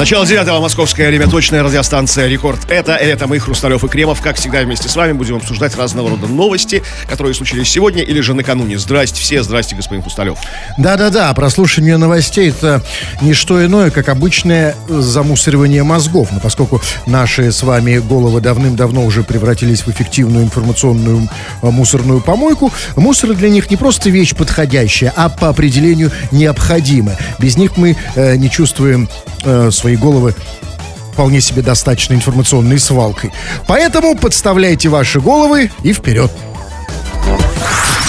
Начало девятого, московское время, точная радиостанция «Рекорд». Это, это мы, Хрусталев и Кремов. Как всегда, вместе с вами будем обсуждать разного рода новости, которые случились сегодня или же накануне. Здрасте все, здрасте, господин Хрусталев. Да-да-да, прослушивание новостей – это не что иное, как обычное замусоривание мозгов. Но поскольку наши с вами головы давным-давно уже превратились в эффективную информационную э, мусорную помойку, мусор для них не просто вещь подходящая, а по определению необходимая. Без них мы э, не чувствуем э, свои головы вполне себе достаточно информационной свалкой. Поэтому подставляйте ваши головы и вперед.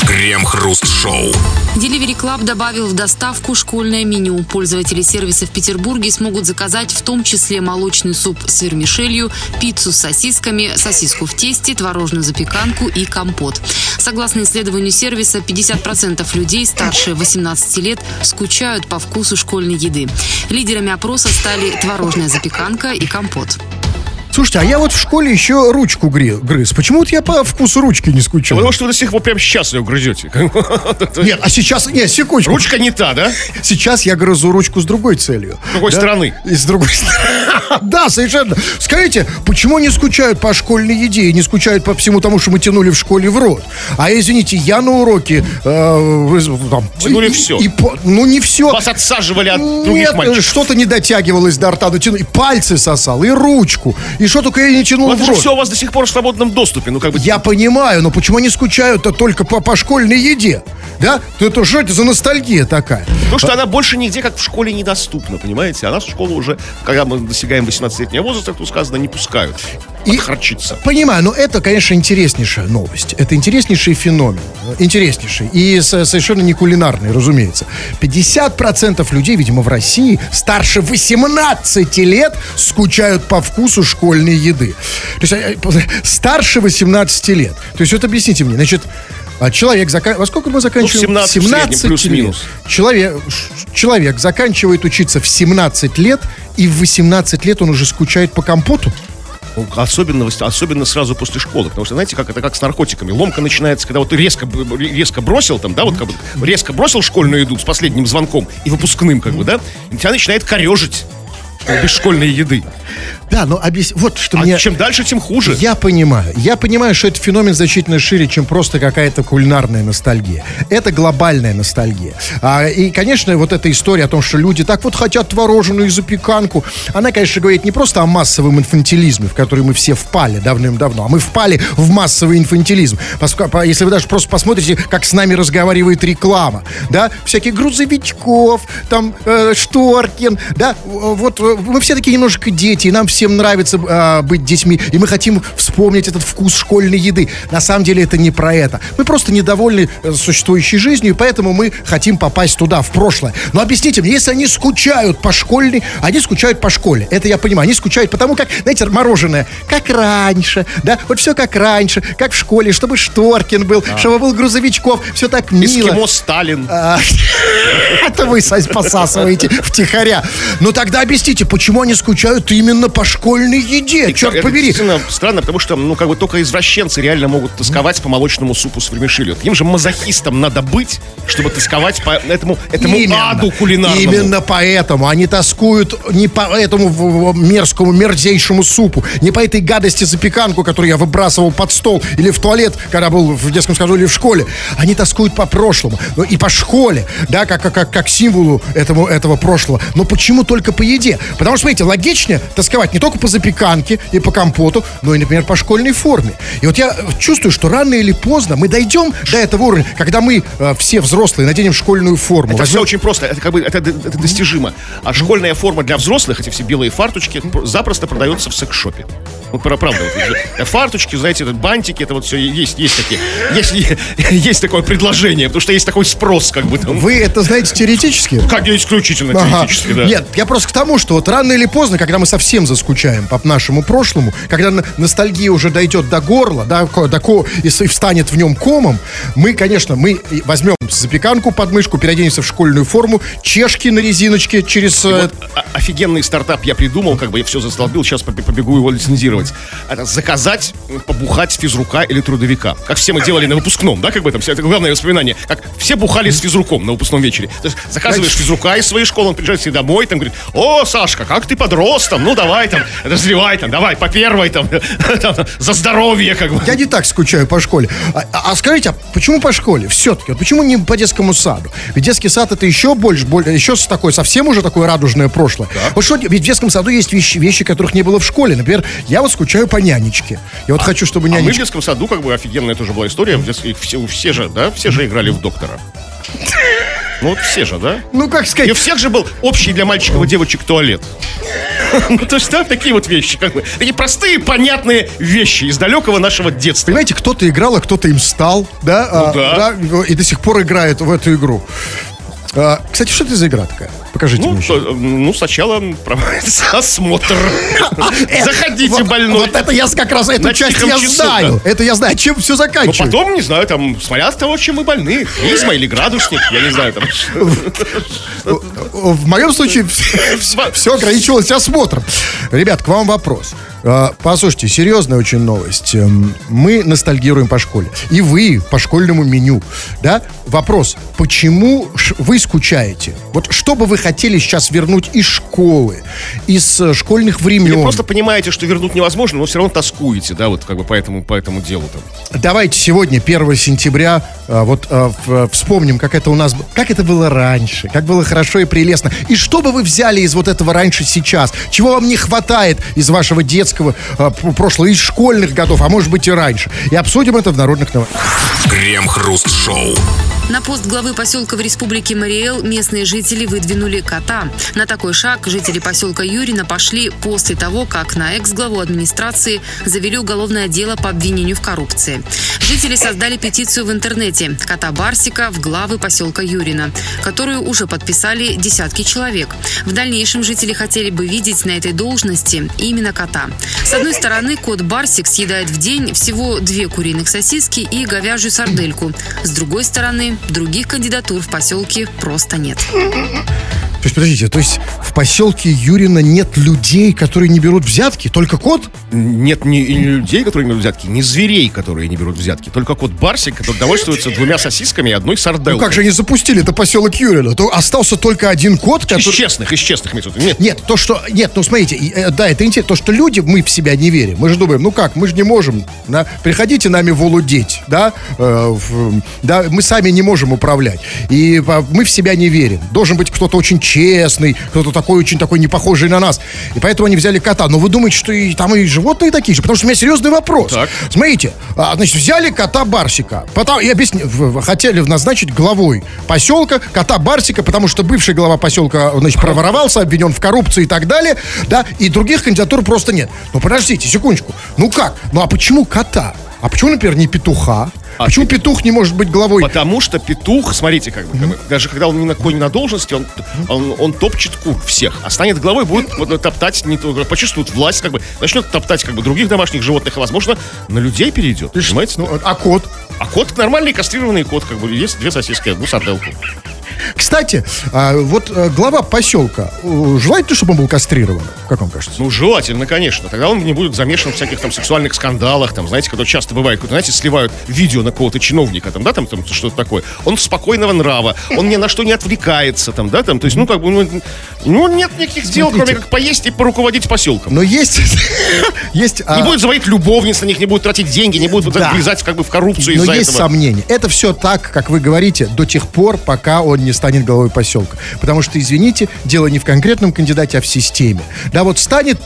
Крем-хруст-шоу. Delivery Club добавил в доставку школьное меню. Пользователи сервиса в Петербурге смогут заказать в том числе молочный суп с вермишелью, пиццу с сосисками, сосиску в тесте, творожную запеканку и компот. Согласно исследованию сервиса, 50% людей старше 18 лет скучают по вкусу школьной еды. Лидерами опроса стали творожная запеканка и компот. Слушайте, а я вот в школе еще ручку грыз. Почему вот я по вкусу ручки не скучаю? Потому что вы до сих пор прямо сейчас ее грызете. Нет, а сейчас... Нет, секундочку. Ручка не та, да? Сейчас я грызу ручку с другой целью. С другой Да? стороны. И с другой стороны. Да, совершенно. Скажите, почему не скучают по школьной еде и не скучают по всему тому, что мы тянули в школе в рот? А извините, я на уроке... э, вы- там, Тянули и- всё. и по- ну, не все. Вас отсаживали от других Нет, мальчиков. что-то не дотягивалось до рта, и пальцы сосал, и ручку, и что только я не тянул Ну, в рот. все у вас до сих пор в свободном доступе. Ну, как бы... Я понимаю, но почему они скучают-то только по, по школьной еде? Да? То это что это за ностальгия такая? Потому что она больше нигде, как в школе, недоступна, понимаете? А нас в школу уже, когда мы достигаем 18-летнего возраста, как тут сказано, не пускают. И- Отхарчиться. Понимаю, но это, конечно, интереснейшая новость. Это интереснейший феномен. Интереснейший. И со- совершенно не кулинарный, разумеется. 50% людей, видимо, в России старше 18 лет скучают по вкусу школьной еды. То есть э, э, старше 18 лет. То есть вот объясните мне, значит, а Человек зака... Во сколько мы заканчиваем? Ну, в 17 в среднем, плюс-минус. лет. Человек, человек заканчивает учиться в 17 лет, и в 18 лет он уже скучает по компоту. Особенно, особенно сразу после школы. Потому что, знаете, как это как с наркотиками. Ломка начинается, когда вот резко, резко бросил, там, да, вот как бы резко бросил школьную еду с последним звонком и выпускным, как бы, да, и тебя начинает корежить без школьной еды. Да, но объяс... вот что А мне... чем дальше, тем хуже. Я понимаю. Я понимаю, что этот феномен значительно шире, чем просто какая-то кулинарная ностальгия. Это глобальная ностальгия. А, и, конечно, вот эта история о том, что люди так вот хотят творожную и запеканку, она, конечно, говорит не просто о массовом инфантилизме, в который мы все впали давным-давно, а мы впали в массовый инфантилизм. Если вы даже просто посмотрите, как с нами разговаривает реклама, да, всяких грузовичков, там, э, Шторкин, да, вот э, мы все такие немножко дети, и нам всем нравится э, быть детьми, и мы хотим вспомнить этот вкус школьной еды. На самом деле это не про это. Мы просто недовольны э, существующей жизнью, и поэтому мы хотим попасть туда, в прошлое. Но объясните мне, если они скучают по школьной, они скучают по школе. Это я понимаю. Они скучают потому, как, знаете, мороженое, как раньше, да, вот все как раньше, как в школе, чтобы Шторкин был, чтобы был грузовичков, все так мило. Эскимо Сталин. А, Это вы посасываете втихаря. Но тогда объясните, почему они скучают именно по школьной еде? Черт Это побери. действительно странно, потому что, ну, как бы только извращенцы реально могут тосковать по молочному супу с вермишелью. Им же мазохистом надо быть, чтобы тосковать по этому, этому аду кулинарному. Именно поэтому они тоскуют не по этому мерзкому, мерзейшему супу, не по этой гадости запеканку, которую я выбрасывал под стол или в туалет, когда был в детском саду или в школе. Они тоскуют по прошлому. Ну, и по школе, да, как, как, как, как символу этому, этого прошлого. Но почему только по еде? Потому что, смотрите, логичнее тосковать не только по запеканке и по компоту, но и, например, по школьной форме. И вот я чувствую, что рано или поздно мы дойдем до этого уровня, когда мы э, все взрослые наденем школьную форму. Это возьмем- все очень просто, это как бы это, это достижимо. А школьная форма для взрослых, эти все белые фарточки, пр- запросто продается в секс-шопе. Ну, пра- правда, вот, э, фарточки, знаете, бантики, это вот все есть, есть такие, есть, есть такое предложение, потому что есть такой спрос, как бы там. Вы это знаете теоретически? Как исключительно Ага. теоретически, да. Нет, я просто к тому, что вот рано или поздно, когда мы совсем заскучаем, скучаем по нашему прошлому, когда ностальгия уже дойдет до горла, да, до ко- и и встанет в нем комом, мы, конечно, мы и возьмем запеканку под мышку, переоденемся в школьную форму, чешки на резиночке через... э, Вот о- офигенный стартап я придумал, как бы я все застолбил, сейчас побе- побегу его лицензировать. Это заказать, побухать физрука или трудовика. Как все мы делали на выпускном, да, как бы там, это главное воспоминание. Как все бухали с физруком на выпускном вечере. То есть заказываешь физрука из своей школы, он приезжает себе домой, там говорит, о, Сашка, как ты подрос там, ну давай там, развивай там, давай по первой там, там, за здоровье, как бы. Я не так скучаю по школе. А, а- а скажите, а почему по школе? Все-таки, вот почему не по детскому саду? Ведь детский сад это еще больше, боль- еще с такой, совсем уже такое радужное прошлое. Вот что, ведь в детском саду есть вещи, вещи, которых не было в школе. Например, я вот скучаю по нянечке. Я вот хочу, чтобы А мы в нянечка... детском саду, как бы, офигенная тоже была история. В детстве все, все же, да, все же играли в доктора. Ну вот все же, да? Ну, как И сказать, у всех же был общий для мальчиков и девочек туалет. Ну, то есть, да, такие вот вещи, как бы. Такие простые, понятные вещи из далекого нашего детства. понимаете, кто-то играл, а кто-то им стал, да? А, да. И до сих пор играет в эту игру. А, кстати, что это за игра такая? Покажите Ну, мне. то- сейчас. ну, сначала проводится осмотр. Э, Заходите, больной. Вот это я как раз, эту часть я знаю. Это я знаю. Чем все Ну, заканчивается? потом, не знаю, там, смотря от того, чем мы больны. Призма или градусник, я не знаю, там. В моем случае все ограничивалось осмотром. Ребят, к вам вопрос. А, Послушайте, серьезная очень новость. Эм, Мы ностальгируем по школе. И вы по школьному меню. Да? Вопрос. Почему вы скучаете? Вот что бы вы хотели сейчас вернуть из школы, из э, школьных Или времен? просто понимаете, что вернуть невозможно, но все равно тоскуете, да, вот как бы по этому, по этому делу там. Давайте сегодня, 1 сентября, а, вот в- вспомним, как это у нас, как это было раньше, как было хорошо и прелестно. И что бы вы взяли из вот этого раньше сейчас? Чего вам не хватает из вашего детского а, прошлого, из школьных годов, а может быть и раньше? И обсудим это в народных новостях. Крем-хруст-шоу. На пост главы поселка в республике Мариэл местные жители выдвинули кота. На такой шаг жители поселка Юрина пошли после того, как на экс-главу администрации завели уголовное дело по обвинению в коррупции. Жители создали петицию в интернете «Кота Барсика в главы поселка Юрина», которую уже подписали десятки человек. В дальнейшем жители хотели бы видеть на этой должности именно кота. С одной стороны, кот Барсик съедает в день всего две куриных сосиски и говяжью сардельку. С другой стороны, других кандидатур в поселке просто нет. То есть, подождите, то есть в поселке Юрина нет людей, которые не берут взятки, только кот? Нет ни, ни людей, которые не берут взятки, ни зверей, которые не берут взятки. Только кот Барсик, который довольствуется двумя сосисками и одной Ну сарделкой. как же они запустили это поселок Юрина? То остался только один кот, Из который... честных, из честных. Нет, Нет, то, что... Нет, ну смотрите, э, да, это интересно. То, что люди, мы в себя не верим. Мы же думаем, ну как, мы же не можем, да, приходите нами волудеть, да, э, в- да, мы сами не можем управлять. И мы в себя не верим. Должен быть кто-то очень честный, кто-то такой очень такой не похожий на нас. И поэтому они взяли кота. Но вы думаете, что и там и животные такие же? Потому что у меня серьезный вопрос. Так. Смотрите, а, значит, взяли кота Барсика, потом, и объясни, в- в- хотели назначить главой поселка кота Барсика, потому что бывший глава поселка, значит, проворовался, обвинен в коррупции и так далее, да, и других кандидатур просто нет. Ну, подождите, секундочку, ну как? Ну, а почему кота? А почему, например, не петуха? А почему петух не может быть главой? Потому что петух, смотрите, как бы, как бы, даже когда он ни на какой не на должности, он, он, он топчет кур всех. А станет главой, будет вот, топтать, не, то- почувствует власть, как бы, начнет топтать как бы других домашних животных, и, возможно, на людей перейдет. Понимаете? Ну, а кот? А кот нормальный кастрированный кот, как бы, есть две сосиски, одну сарделку. Кстати, а, вот э, глава поселка, желательно, чтобы он был кастрирован? Как вам кажется? Ну, желательно, конечно. Тогда он не будет замешан в всяких там сексуальных скандалах, там, знаете, которые часто бывает, когда, знаете, сливают видео на какого-то чиновника, там, да, там, там что-то такое. Он спокойного нрава, он ни на что не отвлекается, там, да, там, то есть, ну, как бы, ну, ну, нет никаких дел, Смотрите. кроме как поесть и поруководить поселком. Но есть... есть а, Не будет заводить любовниц на них, не будет тратить деньги, не будет влезать как бы в коррупцию Но из-за есть этого. сомнения. Это все так, как вы говорите, до тех пор, пока он не станет главой поселка. Потому что, извините, дело не в конкретном кандидате, а в системе. Да, вот станет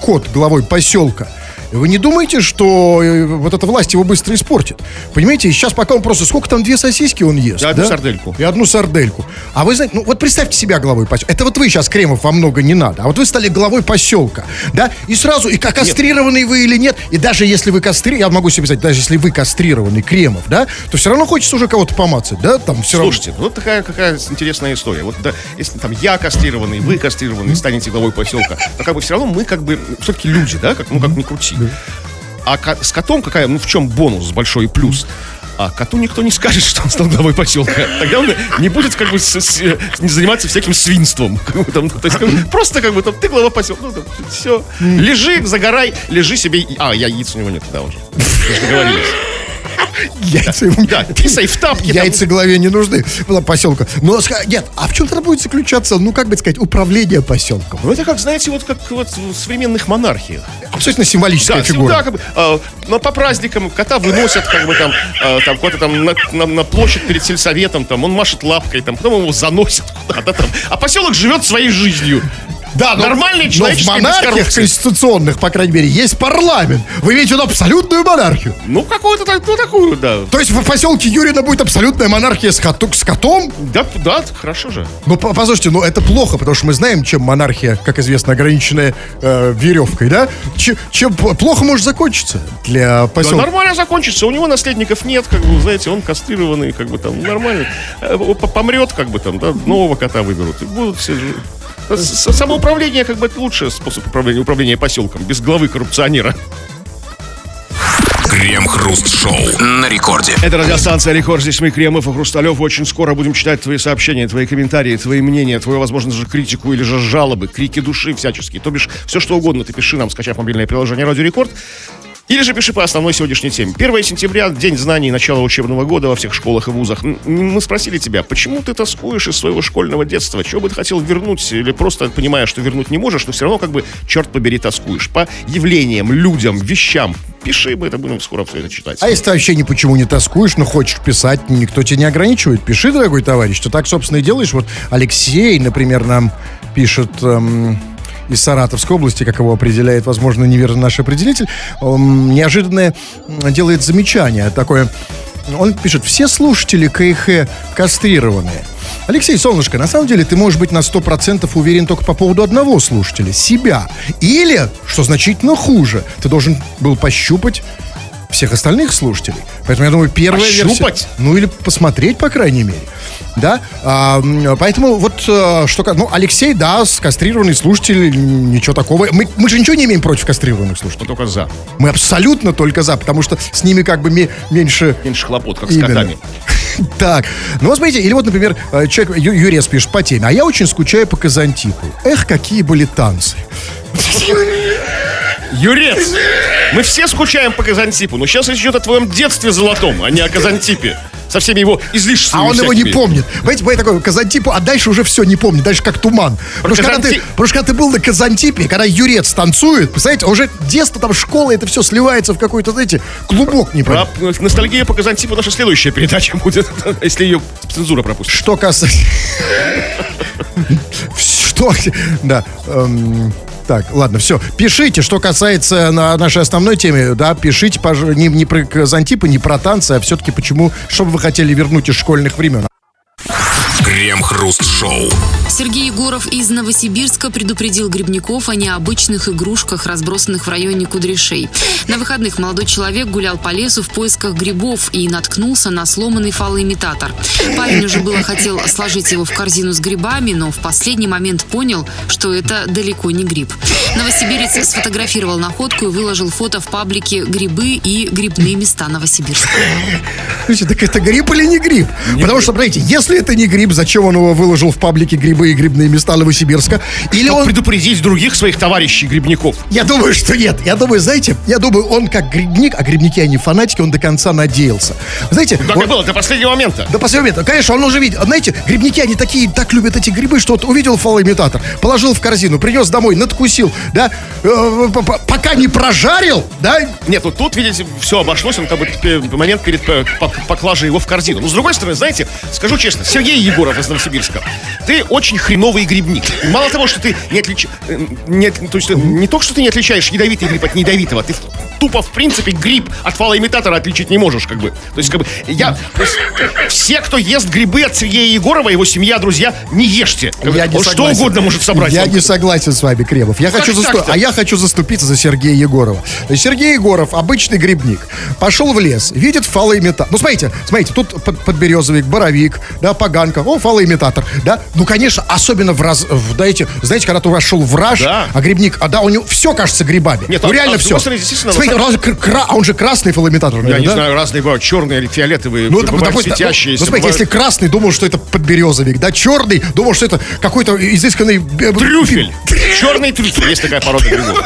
кот главой поселка, Вы не думаете, что э, вот эта власть его быстро испортит? Понимаете, сейчас пока он просто... Сколько там две сосиски он ест? И одну сардельку. И одну сардельку. А вы знаете, ну вот представьте себя главой поселка. Это вот вы сейчас, Кремов, вам много не надо. А вот вы стали главой поселка, да? И сразу, и как кастрированный вы или нет, и даже если вы кастрированный, я могу себе сказать, даже если вы кастрированный Кремов, да, то все равно хочется уже кого-то помацать, да? Там все Слушайте, равно... вот такая какая интересная история. Вот да, если там я кастрированный, вы кастрированный, станете главой поселка, то как бы все равно мы как бы все-таки люди, да, как, ну как ни крути. А с котом какая, ну в чем бонус большой плюс? А коту никто не скажет, что он стал главой поселка. Тогда он не будет как бы с, с, не заниматься всяким свинством. Там, то есть, как просто как бы там ты глава поселка. Ну, там, все. Лежи, загорай, лежи себе. А, яиц у него нет, да, уже. Договорились. Яйца ему... Да, писай в тапки. Яйца голове не нужны. Поселка. Но, нет, а в чем тогда будет заключаться, ну, как бы сказать, управление поселком? Ну, это как, знаете, вот как вот в современных монархиях. Абсолютно символическая да, фигура. Да, как бы, э, но по праздникам кота выносят, как бы там, э, там куда-то там на, на, на площадь перед сельсоветом, там, он машет лапкой, там, потом его заносят куда-то там. А поселок живет своей жизнью. Да, но, нормальный человек. Но в монархиях конституционных, по крайней мере, есть парламент. Вы имеете в виду абсолютную монархию? Ну, какую-то ну, такую, да. То есть в поселке Юрина будет абсолютная монархия с, коту, с котом? Да, да, хорошо же. Ну, послушайте, ну это плохо, потому что мы знаем, чем монархия, как известно, ограниченная э, веревкой, да? Чем, чем плохо может закончиться для поселка? Да, нормально закончится. У него наследников нет, как бы, знаете, он кастрированный, как бы там, нормально. Э, помрет, как бы там, да, нового кота выберут. И будут все Самоуправление как бы это лучший способ управления, управления поселком, без главы коррупционера. Крем-хруст-шоу на рекорде. Это радиостанция «Рекорд». Здесь мы, Кремов и Хрусталев. Очень скоро будем читать твои сообщения, твои комментарии, твои мнения, твою, возможно, же критику или же жалобы, крики души всяческие. То бишь, все что угодно ты пиши нам, скачав мобильное приложение «Радио Рекорд». Или же пиши по основной сегодняшней теме. 1 сентября, день знаний, начало учебного года во всех школах и вузах. Мы спросили тебя, почему ты тоскуешь из своего школьного детства? Чего бы ты хотел вернуть? Или просто понимаешь, что вернуть не можешь, но все равно как бы, черт побери, тоскуешь. По явлениям, людям, вещам. Пиши, мы это будем скоро все это читать. А если ты вообще ни почему не тоскуешь, но хочешь писать, никто тебя не ограничивает. Пиши, дорогой товарищ, ты так, собственно, и делаешь. Вот Алексей, например, нам пишет... Эм из Саратовской области, как его определяет, возможно, неверно наш определитель, неожиданное делает замечание такое. Он пишет, все слушатели КХ кастрированные. Алексей Солнышко, на самом деле ты можешь быть на 100% уверен только по поводу одного слушателя, себя. Или, что значительно хуже, ты должен был пощупать всех остальных слушателей. Поэтому я думаю, первая Пощупать? версия... Ну, или посмотреть, по крайней мере. Да? А, поэтому вот э, что... Ну, Алексей, да, кастрированный слушатель, ничего такого. Мы, мы же ничего не имеем против кастрированных слушателей. Мы только за. Мы абсолютно только за, потому что с ними как бы меньше... Меньше хлопот, как Именно. с котами. Так, ну вот смотрите, или вот, например, э, человек, Ю, Юрец пишет по теме, а я очень скучаю по Казантипу. Эх, какие были танцы. Юрец, мы все скучаем по Казантипу, но сейчас речь идет о твоем детстве золотом, а не о Казантипе. Со всеми его излишествами. А он всякими. его не помнит. Понимаете, по такой Казантипу, а дальше уже все не помнит, дальше как туман. Потому, что, когда ты, потому что когда ты был на Казантипе, когда Юрец танцует, представляете, уже детство, там школа, это все сливается в какой-то, знаете, клубок не Про ностальгия по Казантипу наша следующая передача будет, если ее цензура пропустит. Что касается... Что? Да. Так, ладно, все. Пишите, что касается на нашей основной теме, да, пишите не, не про Казантипа, не про танцы, а все-таки почему, что бы вы хотели вернуть из школьных времен. Крем-хруст-шоу. Сергей Егоров из Новосибирска предупредил грибников о необычных игрушках, разбросанных в районе Кудряшей. На выходных молодой человек гулял по лесу в поисках грибов и наткнулся на сломанный фалоимитатор. Парень уже было хотел сложить его в корзину с грибами, но в последний момент понял, что это далеко не гриб. Новосибирец сфотографировал находку и выложил фото в паблике «Грибы и грибные места Новосибирска». Слушайте, так это гриб или не гриб? Потому что, смотрите, если это не гриб, зачем он его выложил в паблике «Грибы и грибные места Новосибирска»? Или Чтобы он... предупредить других своих товарищей грибников. Я думаю, что нет. Я думаю, знаете, я думаю, он как грибник, а грибники, они фанатики, он до конца надеялся. Знаете... Так он... и было, до последнего момента. До последнего момента. Конечно, он уже видел. Знаете, грибники, они такие, так любят эти грибы, что вот увидел фалоимитатор, положил в корзину, принес домой, надкусил, да, э, пока не прожарил, да, Нет, вот тут, видите, все обошлось, он как бы момент перед э, пок- поклажей его в корзину. Но с другой стороны, знаете, скажу честно, Сергей Егоров из Новосибирска, ты очень хреновый грибник. Мало того, что ты не отличаешь, не, то есть, э, не только, что ты не отличаешь ядовитый гриб от неядовитого, ты тупо, в принципе, гриб от фалоимитатора отличить не можешь, как бы. То есть, как бы, я, есть, все, кто ест грибы от Сергея Егорова, его семья, друзья, не ешьте. Как Я не он что согласен. угодно может собрать. Я не согласен с вами, Кремов. Я хочу так-то? засту- А я хочу заступиться за Сергея Егорова. Сергей Егоров, обычный грибник, пошел в лес, видит фалоимитатор. Ну, смотрите, смотрите, тут под- подберезовик, боровик, да, поганка, о, фалоимитатор, да. Ну, конечно, особенно в раз, в, знаете, знаете, когда ты вошел в раж, Да. а грибник, а да, у него все кажется грибами. Нет, ну, а- реально а все. Смотрите, на он, кр- кра- а он же красный фалоимитатор, Я наверное, не да? знаю, разные бывают, черные или фиолетовые, Ну, это, бывают допустим, светящиеся. ну, смотрите, бывают- если красный думал, что это подберезовик, да, черный думал, что это какой-то изысканный... э, Трюфель. Черный трюфель. Есть такая порода грибов.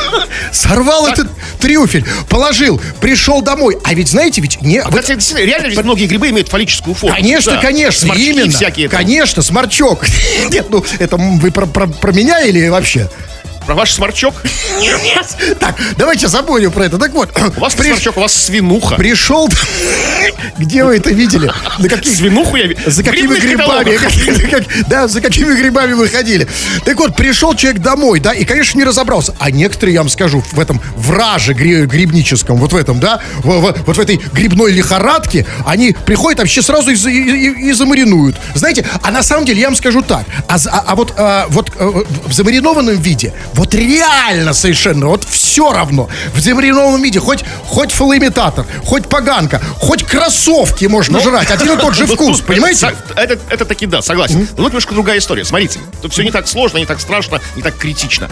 Сорвал этот трюфель, положил, пришел домой. А ведь знаете, ведь не... вот- Кстати, реально ведь многие грибы имеют фаллическую форму. Конечно, Да. конечно, Сморчки именно. всякие. там. Конечно, сморчок. Нет, ну, это вы про, про- про меня или вообще? Про ваш сморчок? Так, давайте забудем про это. Так вот, У вас приш- сморчок, у вас свинуха. пришел... Где вы это видели? На каких... Свинуху я За какими грибами? Да, за какими грибами вы ходили? Так вот, пришел человек домой, да, и, конечно, не разобрался. А некоторые, я вам скажу, в этом враже гри- грибническом, вот в этом, да, вот в этой грибной лихорадке, они приходят вообще сразу и, за- и- и- и замаринуют. Знаете, а на самом деле, я вам скажу так, а, а- а вот, а, э, в замаринованном виде, вот реально совершенно, вот все равно. В замаринованном виде хоть, хоть фалоимитатор, хоть поганка, хоть кроссовки можно жрать. Один и тот же Ну, вкус, понимаете? со- Это, это таки да, согласен. Но тут немножко другая история. Смотрите, тут все не так сложно, не так страшно, не так критично.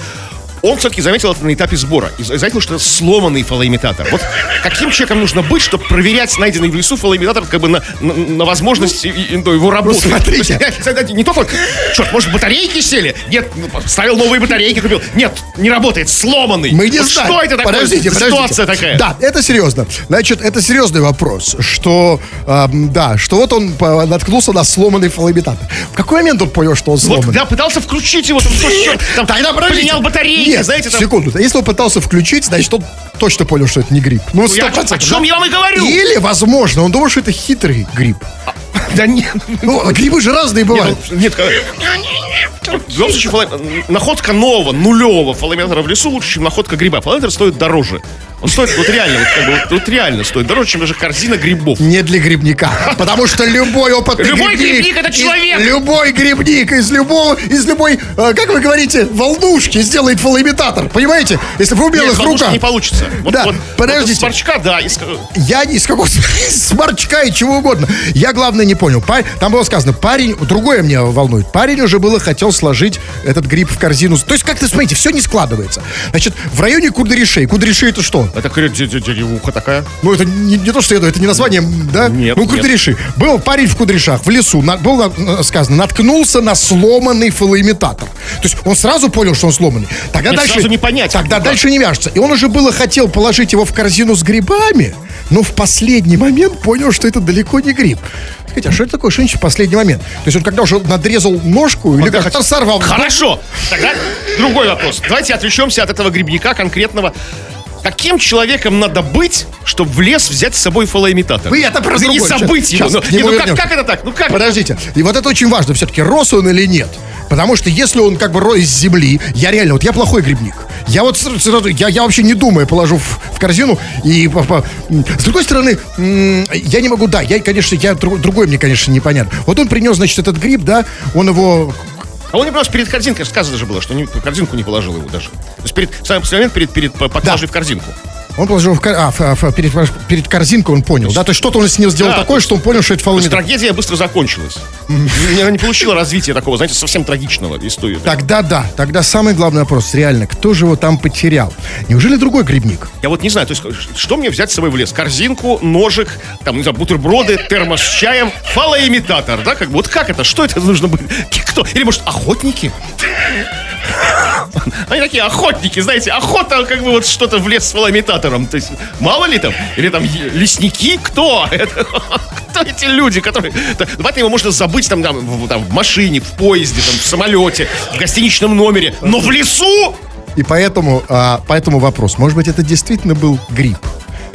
Он все-таки заметил это на этапе сбора. И заметил, что это сломанный фалоимитатор. Вот каким человеком нужно быть, чтобы проверять найденный в лесу фалоимитатор как бы на, на, на возможность и его работы? Ну, смотрите. То есть, Не только, черт, может, батарейки сели? Нет, ну, ставил новые батарейки, купил. Нет, не работает, сломанный. Мы не Вот знаем. Что это такое? Подождите, подождите. ситуация такая? Да, это серьезно. Значит, это серьезный вопрос, что, эм, да, что вот он наткнулся на сломанный фалоимитатор. В какой момент он понял, что он Вот, сломанный? да, пытался включить его, там, что, черт, там Тогда подождите. поменял батарейки, Нет, знаете, там. секунду. Если он пытался включить, значит, он точно понял, что это не гриб. Ну, Я- 100%, о чем да? я вам и говорю. Или, возможно, он думал, что это хитрый гриб. Да нет. Ну, грибы же разные бывают. Нет, нет, в любом случае, находка нового, нулевого фалометра в лесу лучше, чем находка гриба. Фалометр стоит дороже. Он стоит, вот реально, вот, как бы, вот, вот реально стоит дороже, чем даже корзина грибов. Не для грибника. Потому что любой опытный Любой грибник... грибник это из- человек! любой грибник из любого, из любой, э, как вы говорите, волнушки сделает фалоимитатор. Понимаете? Если в Нет, умелых ловушки руках. не получится. Вот, Да, вот, подождите. Вот сморчка, да. из- Я не из какого сморчка и чего угодно. Я, главное, не понял. Пар- Там было сказано, парень, другое меня волнует. Парень уже было хотел сложить этот гриб в корзину. То есть, как-то, смотрите, все не складывается. Значит, в районе Кудряшей. Кудряши это что? Это деревуха такая. Ну, это не, не то, что я думаю, это не название, да? Нет, Ну, нет. Кудряши. Был парень в Кудряшах, в лесу, на- было сказано, наткнулся на сломанный фалоимитатор. То есть он сразу понял, что он сломанный. Тогда Нет, дальше... сразу не понять. Тогда Как? дальше не вяжется. И он уже было хотел положить его в корзину с грибами, но в последний момент понял, что это далеко не гриб. Хотя, что это такое, значит в последний момент? То есть он когда уже надрезал ножку или как-то хотел- сорвал. Хорошо. Тогда другой вопрос. Давайте отвлечемся от этого грибника конкретного. Каким человеком надо быть, чтобы в лес взять с собой фалоимитатор? Вы это про Да не другое. забыть его. Ну, не, нему ну как, как это так? Ну как? Подождите. И вот это очень важно. Все-таки рос он или нет. Потому что если он как бы рос из земли, я реально, вот я плохой грибник. Я вот я, я вообще не думая положу в, в корзину и с другой стороны я не могу, да, я конечно я дру- другой мне конечно непонятно. Вот он принес значит этот гриб, да, он его А он не просто перед корзинкой сказано же было, что не, корзинку не положил его даже. То есть перед, в самый момент перед, перед по- поклажей в корзинку. Он положил в, кор- а, в- в- перед, перед корзинкой он понял, да, то есть что-то он с ним сделал Да, такое, что он понял, что это фалоимитатор. трагедия быстро закончилась. Она не получила развития такого, знаете, совсем трагичного истории. Тогда да, тогда самый главный вопрос, реально, кто же его там потерял? Неужели другой грибник? Я вот не знаю, то есть что мне взять с собой в лес? Корзинку, ножик, там, не знаю, бутерброды, термос с чаем, фалоимитатор, да? Как, бы, вот как это? Что это нужно быть? Кто? Или, может, охотники? Они такие охотники, знаете, охота, как бы вот что-то в лес с фалоимитатором. То есть, мало ли там? Или там лесники? Кто? Кто эти люди, которые... Да, Давайте его можно забыть там, там, в, там, в машине, в поезде, там, в самолете, в гостиничном номере. Но в лесу И поэтому, а, поэтому вопрос, может быть, это действительно был грипп?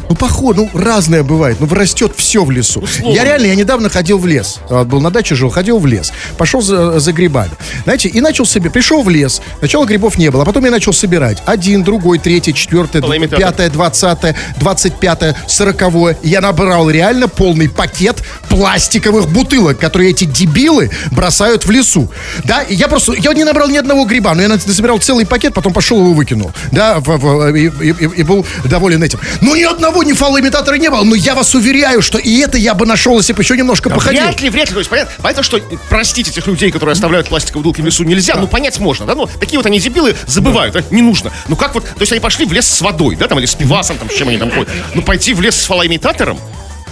Ну, походу, ну, разное бывает. Ну, растет все в лесу. Я реально, я недавно ходил в лес. А, Был на даче, жил, ходил в лес. Пошел за, за грибами. Знаете, и начал себе, пришел в лес. Сначала грибов не было, а потом я начал собирать. Один, другой, третий, четвертый, Полуимитатор. пятое, двадцатое, двадцать пятое, сороковое. Я набрал реально полный пакет пластиковых бутылок, которые эти дебилы бросают в лесу. Да, и я просто, я не набрал ни одного гриба, но я насобирал целый пакет, потом пошел его выкинул. Да, в- в- и, и- и- был доволен этим. Ну, ни одного ни фалоимитатора не было. Но я вас уверяю, что и это я бы нашел, если бы еще немножко походил. Вряд ли, вряд ли. То есть понятно, понятно, что простить этих людей, которые оставляют пластиковые бутылки в лесу, нельзя. Ну, понять можно, да? Ну, такие вот они дебилы забывают, да, не нужно. Ну, как вот, то есть они пошли в лес с водой, да, там, или с пивасом, там, с чем они там ходят. Ну, пойти в лес с фалоимитатором?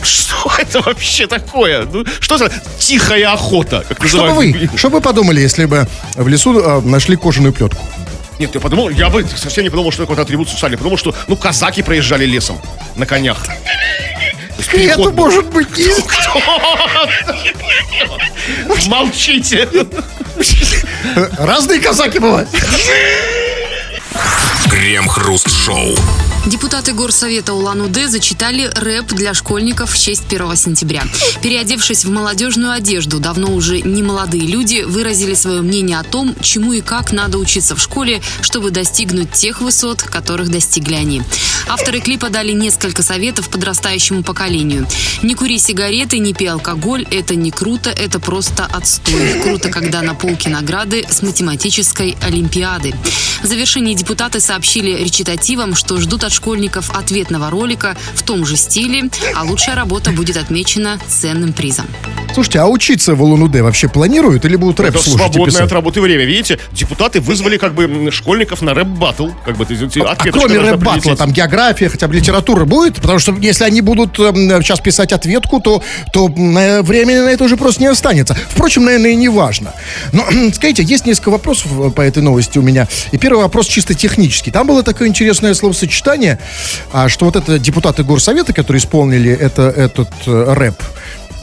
Что это вообще такое? Ну, что за тихая охота, как Что бы вы, что бы подумали, если бы в лесу э, нашли кожаную плетку? Нет, я подумал, я бы совсем не подумал, что это какой-то атрибут социальный. Подумал, что, ну, казаки проезжали лесом на конях. То есть Это может быть не... Молчите. Разные казаки бывают. Крем-хруст-шоу. Депутаты Горсовета Улан-Удэ зачитали рэп для школьников в честь 1 сентября. Переодевшись в молодежную одежду, давно уже не молодые люди выразили свое мнение о том, чему и как надо учиться в школе, чтобы достигнуть тех высот, которых достигли они. Авторы клипа дали несколько советов подрастающему поколению. Не кури сигареты, не пей алкоголь, это не круто, это просто отстой. Круто, когда на полке награды с математической олимпиады. В завершении депутаты сообщили речитативом, что ждут от школьников ответного ролика в том же стиле, а лучшая работа будет отмечена ценным призом. Слушайте, а учиться в Улан-Удэ вообще планируют или будут рэп Это слушать свободное от работы время. Видите, депутаты вызвали как бы школьников на рэп-баттл. Как бы, А ответочка кроме прилететь. там география, хотя бы литература будет? Потому что если они будут эм, сейчас писать ответку, то, то м, времени на это уже просто не останется. Впрочем, наверное, и не важно. Но, скажите, есть несколько вопросов э, по этой новости у меня. И первый вопрос чисто технический. Там было такое интересное словосочетание, а, что вот это депутаты Горсовета, которые исполнили это, этот э, рэп,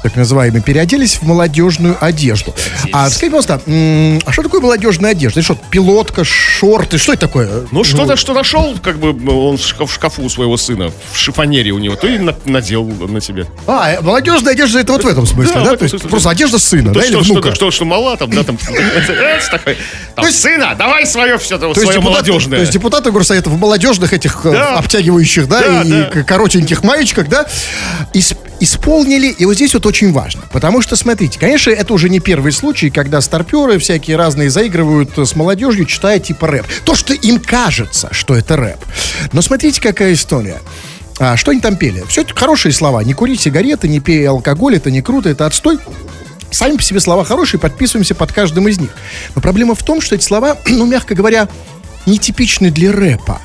так называемые, переоделись в молодежную одежду. А скажите, пожалуйста, а что такое молодежная одежда? Это что, пилотка, шорты, что это такое? Ну, что-то, что нашел, как бы, он в шкаф- в шкафу у своего сына, в шифонере у него, то и на- надел на себе. А, э, молодежная одежда это вот в этом смысле, Да, То есть просто одежда сына, да, или внука? что, что мала там, да, там, То есть- сына, давай свое все, свое молодежное. То есть депутаты горсовета в молодежных этих э, обтягивающих, да, и коротеньких маечках, да, ис- исполнили, и вот здесь вот очень важно, потому что, смотрите, конечно, это уже не первый случай, когда старперы всякие разные заигрывают с молодежью, читая типа рэп. То, что им кажется, что это рэп. Но смотрите, какая история. А, что они там пели? Все это хорошие слова. Не кури сигареты, не пей алкоголь, это не круто, это отстой. Сами по себе слова хорошие, подписываемся под каждым из них. Но проблема в том, что эти слова, ну, мягко говоря, нетипичны для рэпа.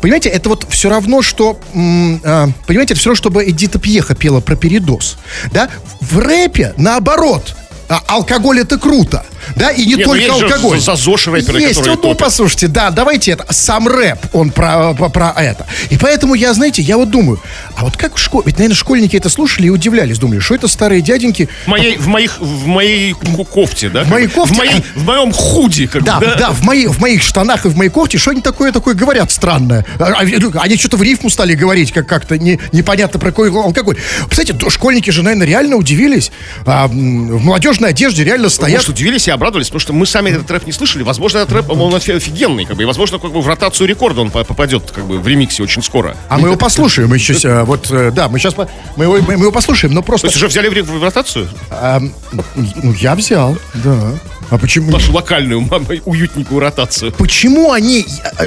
Понимаете, это вот все равно, что... а, понимаете, это все равно, чтобы Эдита Пьеха пела про передоз. Да? В рэпе, наоборот, а, алкоголь это круто. Да, и не Нет, ну только есть же алкоголь. за- за ЗОЖ рэперы, Есть, вот, ну, послушайте, да, давайте это. Сам рэп, он про, про, про это. И поэтому я, знаете, я вот думаю, а вот как в школе, ведь, наверное, школьники это слушали и удивлялись, думали, что это старые дяденьки, В моей, в моих, в моей кофте, да? В моей кофте? В, моей, в моем худи, как бы, Да, да? да, в, мои, в моих штанах и в моей кофте что они такое такое говорят странное. А, а, Они что-то в рифму стали говорить, как как-то не, непонятно про какой алкоголь. Кстати, школьники же, наверное, реально удивились. А, в молодежной одежде реально стоят. Может, удивились и обрадовались, потому что мы сами этот рэп не слышали. Возможно, этот рэп, он офи- офигенный, как бы, и, возможно, как бы в ротацию рекорда он по- попадет, как бы, в ремиксе очень скоро. А мы его послушаем еще. э, Вот, э, да, мы сейчас мы его, мы его послушаем, но То просто. есть уже взяли в, в ротацию? а, ну, я взял, да. А почему? Нашу локальную, м- уютненькую ротацию. Почему они...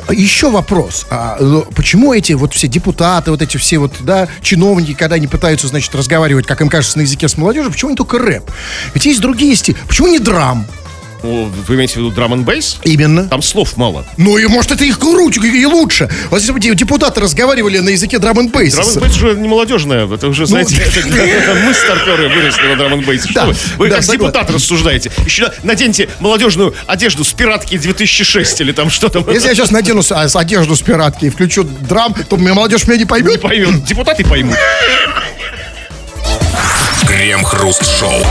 а, Еще вопрос. А, э, почему эти вот все депутаты, вот эти все вот, да, чиновники, когда они пытаются, значит, разговаривать, как им кажется, на языке с молодежью, почему они только рэп? Ведь есть другие стили. Почему не драм? Вы имеете в виду драм н бейс? Именно. Там слов мало. Ну и может это их круче и лучше. Вот если бы де- депутаты разговаривали на языке драм н бейс. Драм н бейс уже не молодежное, это уже, знаете, это- это мы старперы выросли на драм н бейсе. Вы? Как депутат рассуждаете. Еще наденьте молодежную одежду с пиратки 2006 или там что там. Если я сейчас надену с, а, одежду с пиратки и включу драм, то молодежь меня не Не поймет. поймет. Депутаты поймут. Крем-хруст-шоу.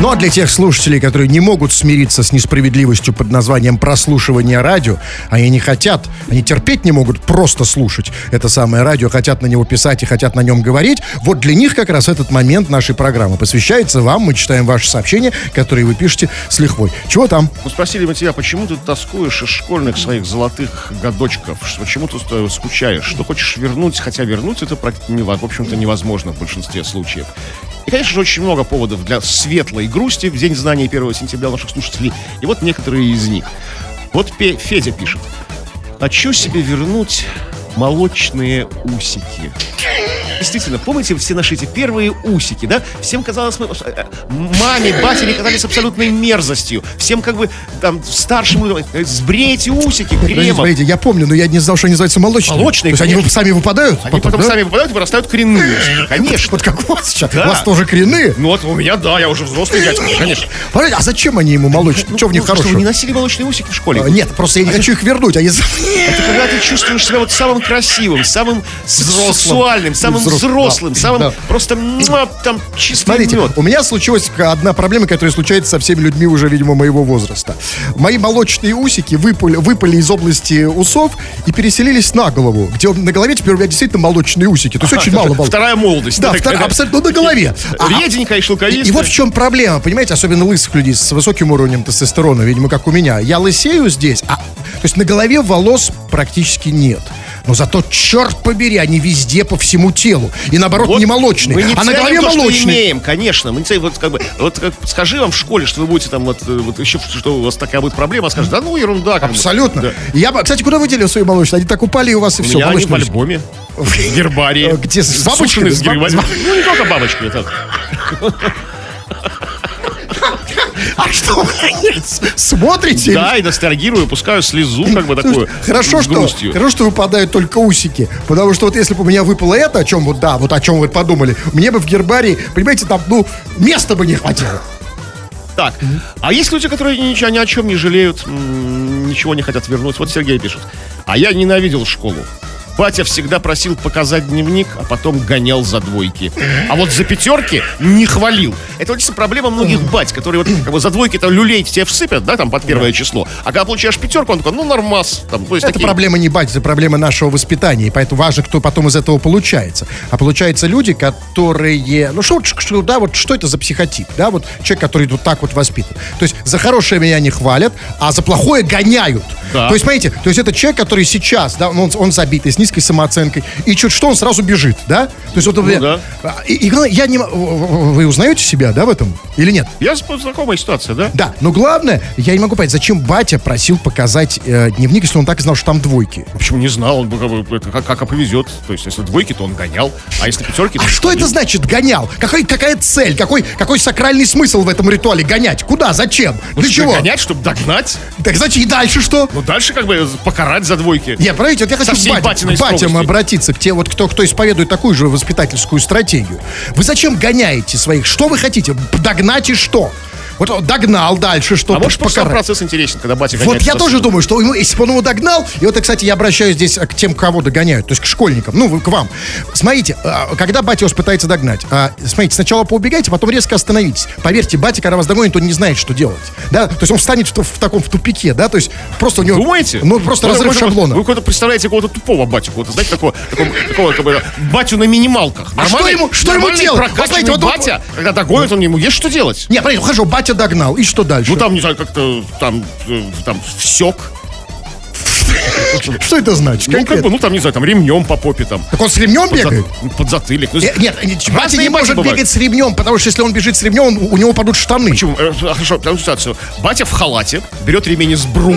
Ну а для тех слушателей, которые не могут смириться с несправедливостью под названием прослушивание радио, они не хотят, они терпеть не могут просто слушать это самое радио, хотят на него писать и хотят на нем говорить, вот для них как раз этот момент нашей программы посвящается вам. Мы читаем ваши сообщения, которые вы пишете с лихвой. Чего там? Ну, спросили мы тебя, почему ты тоскуешь из школьных своих золотых годочков? Почему ты скучаешь? Что хочешь вернуть? Хотя вернуть это, в общем-то, невозможно в большинстве случаев. Конечно же, очень много поводов для светлой грусти в День знания 1 сентября наших слушателей. И вот некоторые из них. Вот Федя пишет. Хочу себе вернуть молочные усики. Действительно, помните все наши эти первые усики, да? Всем казалось, мы, э, маме, батери казались абсолютной мерзостью. Всем как бы там старшим людям, э, сбрейте усики Подождите, кремом. смотрите, я помню, но я не знал, что они называются молочные. Молочные, То есть они конечно. сами выпадают? Они потом да? сами выпадают и вырастают коренные. Конечно. Вот как у вас сейчас. Да. У вас тоже коренные? Ну вот у меня, да, я уже взрослый дядька, конечно. А зачем они ему молочные? что в них Ну, Что, вы не хорошего? носили молочные усики в школе? А, Нет, просто я не хочу их вернуть. Они... Это когда ты чувствуешь себя вот самым красивым, самым сексуальным, самым Взрослым, взрослым, да, самым да. просто муа, там чистый Смотрите, мед. у меня случилась одна проблема, которая случается со всеми людьми уже, видимо, моего возраста. Мои молочные усики выпали, выпали из области усов и переселились на голову, где на голове теперь у меня действительно молочные усики. То есть очень мало молочных. Вторая молодость. Да, вторая, абсолютно на голове. А- Реденькая и И, шелковистая. и вот в чем проблема, понимаете, особенно лысых людей с высоким уровнем тестостерона, видимо, как у меня. Я лысею здесь, а, то есть на голове волос практически нет. Но зато, черт побери, они везде по всему телу. И наоборот, Вот не молочные. Мы не а на голове то, что молочные. имеем, конечно. Мы не ценим, вот как бы, вот как, скажи вам в школе, что вы будете там вот, э, вот еще, что у вас такая будет проблема, а скажешь, да ну ерунда. как. Абсолютно. Да. Я, кстати, куда вы дели свои молочные? Они так упали и у вас и У все. меня они в альбоме. В гербарии. Где, с бабочками? С Ну, не только бабочки. это- А что вы смотрите? Да, и ностальгирую, пускаю слезу, как бы такую. Хорошо, что, хорошо, что выпадают только усики. Потому что вот если бы у меня выпало это, о чем вот, да, вот о чем вы подумали, мне бы в гербарии, понимаете, там, ну, места бы не хватило. Так, а есть люди, которые ничего, ни о чем не жалеют, ничего не хотят вернуть. Вот Сергей пишет. А я ненавидел школу. Батя всегда просил показать дневник, а потом гонял за двойки. А вот за пятерки не хвалил. Это вот действительно проблема многих бать, которые вот как бы за двойки там люлей тебе всыпят, да, там под первое число. А когда получаешь пятерку, он такой, ну нормас. Там, то есть Это такие- проблема не бать, это проблема нашего воспитания. И поэтому важно, кто потом из этого получается. А получаются люди, которые... Ну, что, что, да, вот что это за психотип? Да, вот человек, который вот так вот воспитан. То есть за хорошее меня не хвалят, а за плохое гоняют. Да. То есть, смотрите, то есть это человек, который сейчас, да, он, он забитый, с низкой самооценкой, и чуть что, он сразу бежит, да? То есть вот... например, да. а, И, и главное, я не... Вы узнаете себя, да, в этом? Или нет? Я знакомая ситуация, да? Да, но главное, я не могу понять, зачем батя просил показать э, дневник, если он так и знал, что там двойки. Почему не знал, он это как, как повезет. То есть, если двойки, то он гонял, а если пятерки, то А что это значит гонял? Какой, какая цель? Какой, какой сакральный смысл в этом ритуале? Гонять? Куда? Зачем? Ну, Для что, чего? Гонять, чтобы догнать? Так значит, и дальше что? Ну, дальше как бы покарать за двойки. Нет, понимаете, вот я хочу Со всей к, бате- батиной батям обратиться, к те вот, кто, кто исповедует такую же воспитательскую стратегию. Вы зачем гоняете своих? Что вы хотите? Догнать и что? Вот он догнал дальше, что А может, просто процесс интересен, когда батя Вот я тоже думаю, что ему, если бы он его догнал, и вот, кстати, я обращаюсь здесь к тем, кого догоняют, то есть к школьникам, ну, вы- к вам. Смотрите, а, когда батя вас пытается догнать, а, смотрите, сначала поубегайте, потом резко остановитесь. Поверьте, батя, когда вас догонит, он не знает, что делать. Да, то есть он встанет в, в таком в тупике, да, то есть просто у него... Думаете? Ну, просто Вы- разрыв вы- шаблона. Вы какого-то представляете какого-то тупого батю, какого-то, знаете, такого, такого, такого как бы, батю на минималках. А что Нормальный- ему- что ему нормальный делать? Вот знаете, вот он- батя, когда догонит, он ему есть что делать. Нет, подождите, хорошо, батя догнал, и что дальше? Ну, там, не знаю, как-то, там, э, там, всек. Что это значит? Ну, как бы, ну, там, не знаю, там, ремнем по попе, там. Так он с ремнем бегает? Под. Ну, Э, Нет, э, батя разные не может бегать с ремнем, потому что если он бежит с ремнем, у него падут штаны. Почему? Э, Хорошо, прям ситуацию. Батя в халате, берет ремень из брук,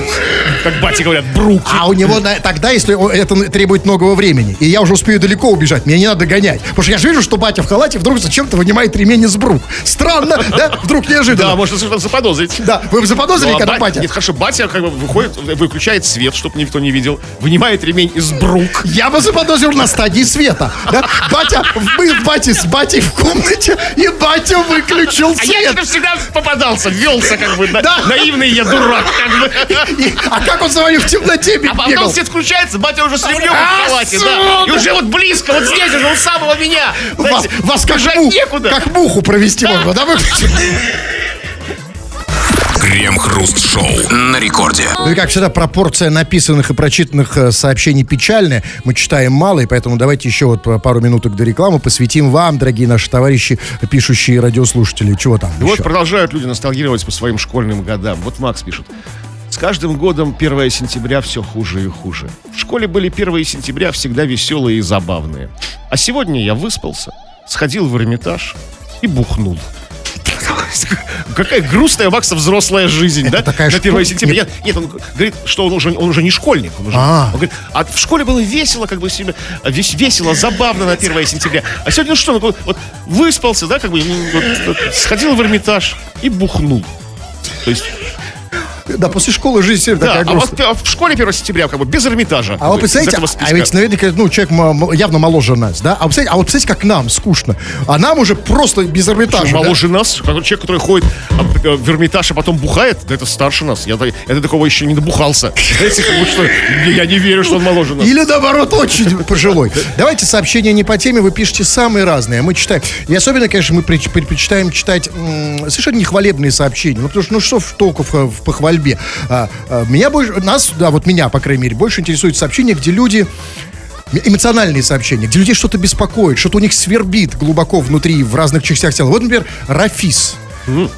как бати говорят, бруки. А у него тогда, если это требует многого времени, и я уже успею далеко убежать, мне не надо гонять. Потому что я же вижу, что батя в халате вдруг зачем-то вынимает ремень из брук. Странно, да? Вдруг Да, неожиданно. можно совершенно заподозрить. Да, вы заподозрили, Ну, а когда ба- батя... Нет, хорошо, батя как бы выходит, выключает свет, чтобы никто не видел, вынимает ремень из брук. Я бы заподозрил на стадии света. Да? Батя, мы в бате с батей в комнате, и батя выключил А я свет. что-то всегда попадался, велся как бы, на- Да. наивный я дурак, как бы. И- а как он за вами в темноте А потом бегал? свет включается, батя уже с ремнем А, в халате, да. И уже вот близко, вот здесь уже, у самого меня. Вас, Знаете, вас как, бежать му- некуда. как муху провести можно, да? выключить? Крем-хруст-шоу на рекорде. Ну и как всегда, пропорция написанных и прочитанных э, сообщений печальная. Мы читаем мало, и поэтому давайте еще вот по- пару минуток до рекламы посвятим вам, дорогие наши товарищи, пишущие радиослушатели. Чего там И вот продолжают люди ностальгировать по своим школьным годам. Вот Макс пишет. С каждым годом 1 сентября все хуже и хуже. В школе были 1 сентября всегда веселые и забавные. А сегодня я выспался, сходил в Эрмитаж и бухнул. Какая грустная Макса взрослая жизнь, да? такая На 1 школа- сентября. Нет, нет, он говорит, что он уже, он уже не школьник. Он, уже, А. он говорит, а в школе было весело, как бы себе, вес- весело, забавно на 1 сентября. А сегодня ну что, ну, вот выспался, да, как бы, вот, вот, сходил в Эрмитаж и бухнул. То есть, Да, после школы жизнь всем да, такая а вот грустная. в школе 1 сентября как бы без Эрмитажа. А как вы представляете, а ведь наверняка, ну, человек явно моложе нас, да? А представляете, а вот представляете, как нам скучно. А нам уже просто без Эрмитажа. Что, да? моложе нас, как человек, который ходит а, э, в Эрмитаж, а потом бухает, да это старше нас. Я, я до такого еще не добухался. Знаете, как что, я не верю, что он моложе нас. Или наоборот, очень пожилой. Давайте сообщения не по теме, вы пишете самые разные, а мы читаем. И особенно, конечно, мы предпочитаем читать совершенно нехвалебные сообщения. Ну, потому что, ну, что в толку в, в похвальбе? А, а, меня больше, нас, да, вот меня, по крайней мере, больше интересуют сообщения, где люди эмоциональные сообщения, где людей что-то беспокоит, что-то у них свербит глубоко внутри, в разных частях тела. Вот, например, Рафис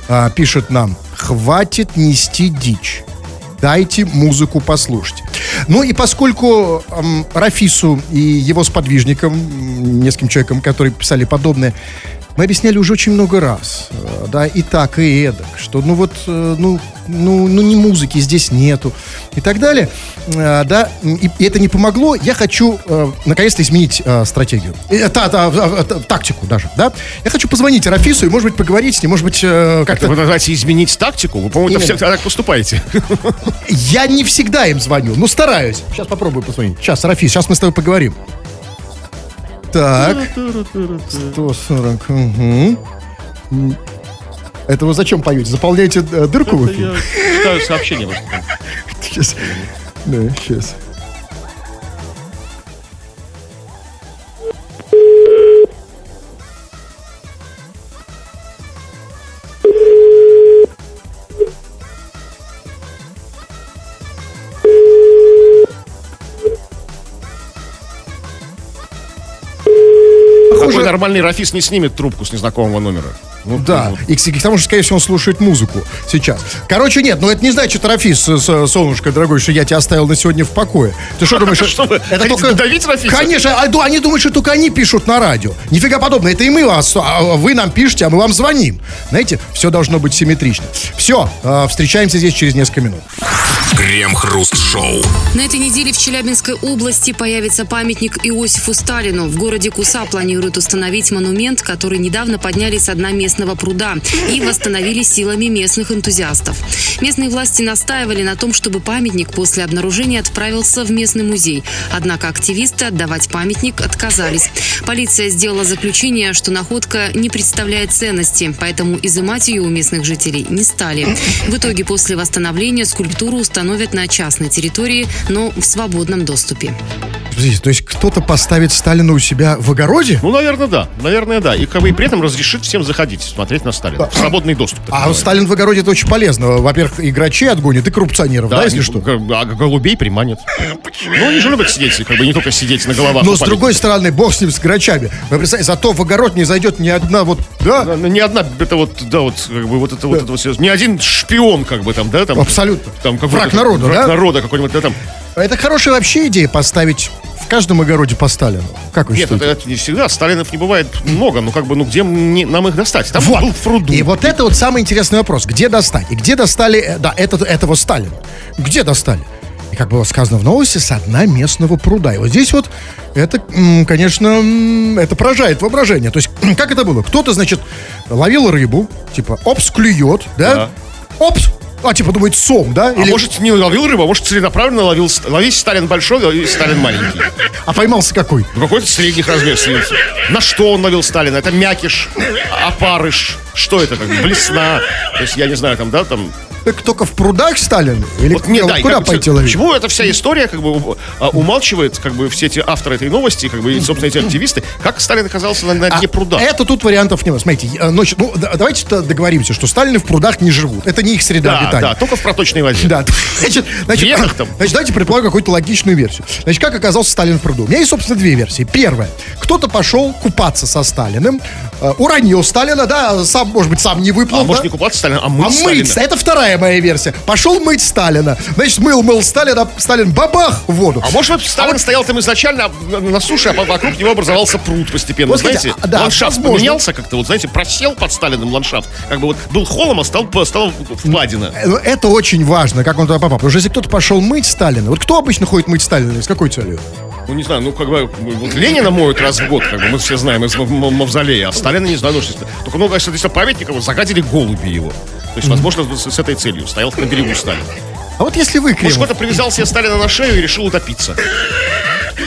а, пишет нам, хватит нести дичь. Дайте музыку послушать. Ну и поскольку эм, Рафису и его сподвижникам, нескольким человекам, которые писали подобное, мы объясняли уже очень много раз, э, да, и так, и эдак, что ну вот, э, ну, ну, ну не музыки здесь нету, и так далее, Э, да, и, и это не помогло, я хочу э, наконец-то изменить э, стратегию, Э, та- та- та- тактику даже, да, я хочу позвонить Рафису и, может быть, поговорить с ним, может быть, э, как-то Вы называете изменить тактику? Вы, по-моему, все так поступаете. Я не всегда им звоню, но стараюсь. Сейчас попробую позвонить. Сейчас, Рафис, сейчас мы с тобой поговорим. Так. 140. Угу. Это вы зачем поете? Заполняете э, дырку в эфире? Читаю сообщение. Сейчас. Да, сейчас. Какой нормальный Рафис не снимет трубку с незнакомого номера? Ну, Да, ну, и, к к тому же, скорее всего, он слушает музыку сейчас. Короче, нет, ну это не значит, Рафис, с- солнышко дорогой, что я тебя оставил на сегодня в покое. Ты что думаешь? Что вы, хотите давить Рафиса? Конечно, а они думают, что только они пишут на радио. Нифига подобного, это и мы вас, а вы нам пишете, а мы вам звоним. Знаете, все должно быть симметрично. Все, встречаемся здесь через несколько минут. Крем-хруст-шоу. На этой неделе в Челябинской области появится памятник Иосифу Сталину. В городе Куса планируют установить монумент, который недавно подняли с дна местного пруда и восстановили силами местных энтузиастов. Местные власти настаивали на том, чтобы памятник после обнаружения отправился в местный музей. Однако активисты отдавать памятник отказались. Полиция сделала заключение, что находка не представляет ценности, поэтому изымать ее у местных жителей не стали. В итоге после восстановления скульптуру установят на частной территории, но в свободном доступе. Подождите, то есть кто-то поставит Сталина у себя в огороде? Ну, наверное, да. Наверное, да. И как бы и при этом разрешит всем заходить, смотреть на Сталина. В Свободный доступ. А называемый. Сталин в огороде это очень полезно. Во-первых, и грачей отгонит, и коррупционеров, да, если и что. А голубей приманят. Ну, они же любят сидеть, как бы не только сидеть на головах. Но с другой стороны, бог с ним, с грачами. Вы представляете, зато в огород не зайдет ни одна вот, да? Ни одна, это вот, да, вот, как бы, вот это вот, это вот ни один шпион, как бы там, да, там. Абсолютно. Там какой-то- Враг народа, враг да? народа какой-нибудь, да, там. Это хорошая вообще идея поставить каждом огороде по Сталину. Как вы Нет, это, считаете? это не всегда. Сталинов не бывает много, ну, как бы, ну, где мне- нам их достать? Там Вот. был в пруду. И вот это вот самый интересный вопрос. Где достать? И где достали, э, да, это, этого Сталина? Где достали? И как было сказано в новости, со дна местного пруда. И вот здесь вот это, конечно, это поражает воображение. То есть, как это было? Кто-то, значит, ловил рыбу, типа, опс, клюет, да? Да. Опс, а типа думает сом, да? А может, не ловил рыбу, а может, целенаправленно ловил, ловить Сталин большой, ловить Сталин маленький. а поймался какой? Ну, какой-то средних размеров. На что он ловил Сталина? Это мякиш, опарыш. Что это? Как блесна. То есть, я не знаю, там, да, там... Так только в прудах Сталин? Или Вот не, да, куда как пойти ловить? Почему эта вся история как бы а, умалчивает как бы все эти авторы этой новости, как бы и, собственно, эти активисты, как Сталин оказался на, на А дне пруда? Это тут вариантов нет. Смотрите, э, ночь, ну, да- давайте договоримся, что Сталины в прудах не живут. Это не их среда Да, обитания. да, только в проточной воде. Да, значит, значит, там. значит, давайте предположим какую-то логичную версию. Значит, как оказался Сталин в пруду? У меня есть, собственно, две версии. Первая. Кто-то пошел купаться со Сталиным, э, уронил Сталина, да, сам, может быть, сам не выплыл, А да? может не купаться Сталин, а мыть А Сталина. мыть, это вторая моя версия. Пошел мыть Сталина. Значит, мыл, мыл Сталина, Сталин бабах в воду. А может быть, Сталин стоял там изначально на, суше, а вокруг него образовался пруд постепенно. Вот знаете, а, да, ландшафт возможно. поменялся как-то, вот знаете, просел под Сталиным ландшафт. Как бы вот был холм, а стал, стал впадина. Ну, Это очень важно, как он туда попал. Потому что если кто-то пошел мыть Сталина, вот кто обычно ходит мыть Сталина? С какой целью? Ну, не знаю, ну, как бы, вот Ленина моют раз в год, как бы, мы все знаем, из мавзолея, а Сталина не знаю, ну, что- только, ну, конечно, если памятник, его загадили голуби его. То есть, возможно, с, с этой целью стоял на берегу Сталина. А вот если вы, Может, Кремов, кто-то привязал себе Сталина на шею и решил утопиться.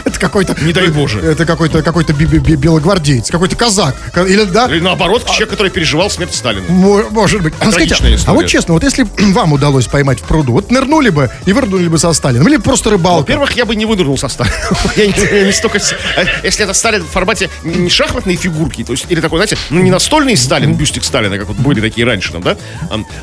это какой-то... Не дай Боже. Это какой-то би- белогвардеец, какой-то казак. Ка- Или, да? Или наоборот, человек, который переживал смерть Сталина. Мо- Может быть. А, скажите, а вот честно, вот если вам удалось поймать в пруду, вот нырнули бы и вырнули бы со Сталином, или просто рыбалка. Во-первых, я бы не вынырнул со Сталина. Я не, не столько... а Если это Сталин в формате не шахматные фигурки, то есть, или такой, знаете, ну не настольный Сталин, бюстик Сталина, как вот были такие раньше там, да,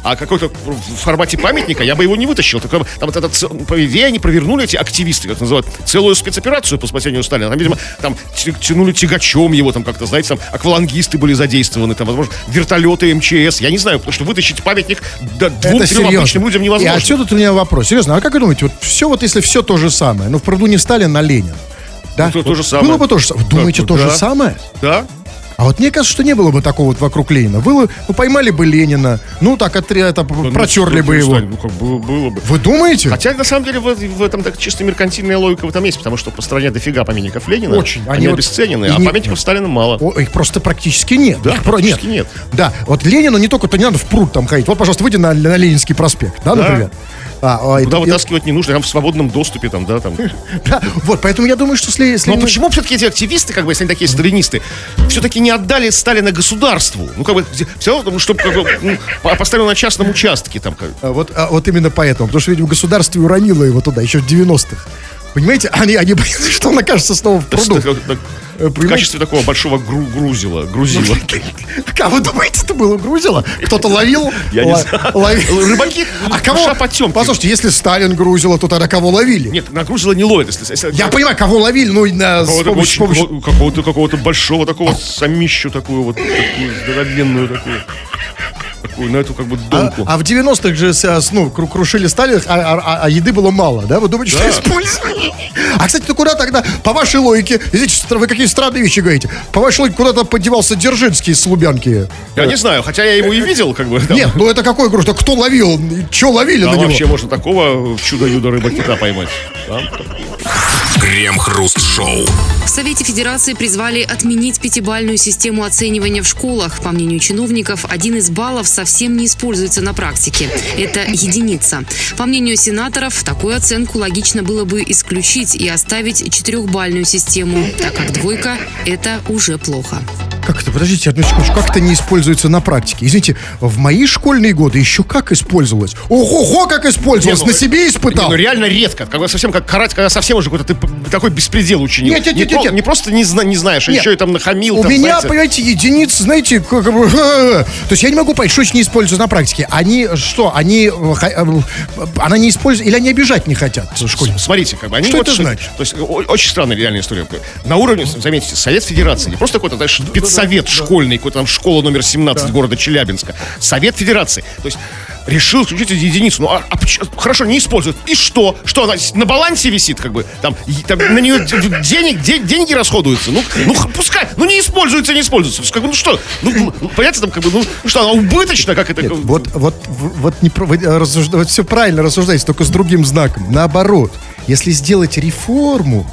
а какой-то в формате памятника, я бы его не вытащил. Только там вот этот, по они провернули эти активисты, как называют, целую спецоперацию по спасению Сталина. Там, видимо, там тянули тягачом его, там как-то, знаете, там аквалангисты были задействованы, там, возможно, вертолеты МЧС. Я не знаю, потому что вытащить памятник да, Это двум-трем обычным людям И невозможно. отсюда у меня вопрос. Серьезно, а как вы думаете, вот все, вот если все то же самое, но в пруду не Сталин, а Ленин, да? Ну, то- то же самое. Было бы то же самое. Думаете, то же да. самое? Да? А вот мне кажется, что не было бы такого вот вокруг Ленина. Было, ну, поймали бы Ленина, ну, так, отре- это, протерли бы его. Ну, как бы было бы. Вы думаете? Хотя, на самом деле, в, в этом так чисто меркантильная логика в этом есть, потому что по стране дофига памятников Ленина. Очень. Они, Они вот- обесценены, а не- памятников Сталина мало. О, их просто практически нет. Да, Их практически нет. Да, вот Ленину не только, то не надо в пруд там ходить. Вот, пожалуйста, выйди на, на Ленинский проспект, да, например. А, а, Туда это- вытаскивать не нужно, там в свободном доступе, там, да, там. да, вот, поэтому я думаю, что если... Но почему все-таки эти активисты, как бы, если они такие сталинисты, все-таки не отдали Сталина государству? Ну, как бы, все равно, чтобы как бы, ну, по- поставили на частном участке, там, как. А Вот, а вот именно поэтому. Потому что, видимо, государство уронило его туда еще в 90-х. Понимаете, они, они боятся, что он окажется снова в пруду. так- так- Э, в понимаете? качестве такого большого гру- грузила, грузила. А вы думаете, это было грузило? Кто-то ловил? Я не знаю. ловил? Рыбаки, А кого? потемки. Послушайте, если Сталин грузило, то тогда кого ловили? Нет, на грузила не если- Я понимаю, кого ловили, ну, на, Какого-то, какого- большого такого самищу, такую вот, такую здоровенную такую, такую, на эту как бы А, донку. а в 90-х же с- ну, кру- крушили Сталин, а, а- а еды было мало, да? Вы думаете, что Да. использовали? А, кстати, ты куда тогда, по вашей логике, извините, вы какие странные вещи говорите, по вашей логике, куда-то подевался Дзержинский с Лубянки? Я не знаю, хотя я его и видел, как бы. там. Нет, ну это какой груз? Да кто ловил? Че ловили А на него? вообще можно такого чудо-юдо рыба-кита поймать. Крем-хруст-шоу. В Совете Федерации призвали отменить пятибальную систему оценивания в школах. По мнению чиновников, один из баллов совсем не используется на практике. Это единица. По мнению сенаторов, такую оценку логично было бы исключить и оставить четырехбальную систему, так как двойка – это уже плохо. Как это? Подождите одну секундочку. Как это не используется на практике? Извините, в мои школьные годы еще как использовалось? Ого-го, как использовалось! Не, ну, на себе испытал! Не, ну реально редко. Когда совсем как карать, когда совсем уже какой-то ты такой беспредел учинил. Нет, нет, не, нет, про- нет. не просто не, зна- не знаешь, а Нет. еще и там нахамил. У там, меня, знаете. понимаете, единицы, знаете, как. То есть я не могу понять, что это не используют на практике. Они что, они... э, ха- э, Она не использует... Или они обижать не хотят школьников? Смотрите, как бы они Что вот это значит? То есть очень странная реальная история. На уровне, заметьте, Совет Федерации, не просто какой-то, знаешь, педсовет школьный, какой-то там школа номер 17 города Челябинска. Совет Федерации. То есть решил исключить единицу. Ну, а, а хорошо, не используют. И что? Что, она на балансе висит, как бы? Там, там на нее денег, де- деньги расходуются. Ну, ну, пускай. Ну, не используется, не используется. Как бы, ну, что? Ну, ну, понятно, там, как бы, ну, что, она убыточна, как это? Нет, вот, вот, вот, не, вы рассужда- все правильно рассуждаете, только с другим знаком. Наоборот, если сделать реформу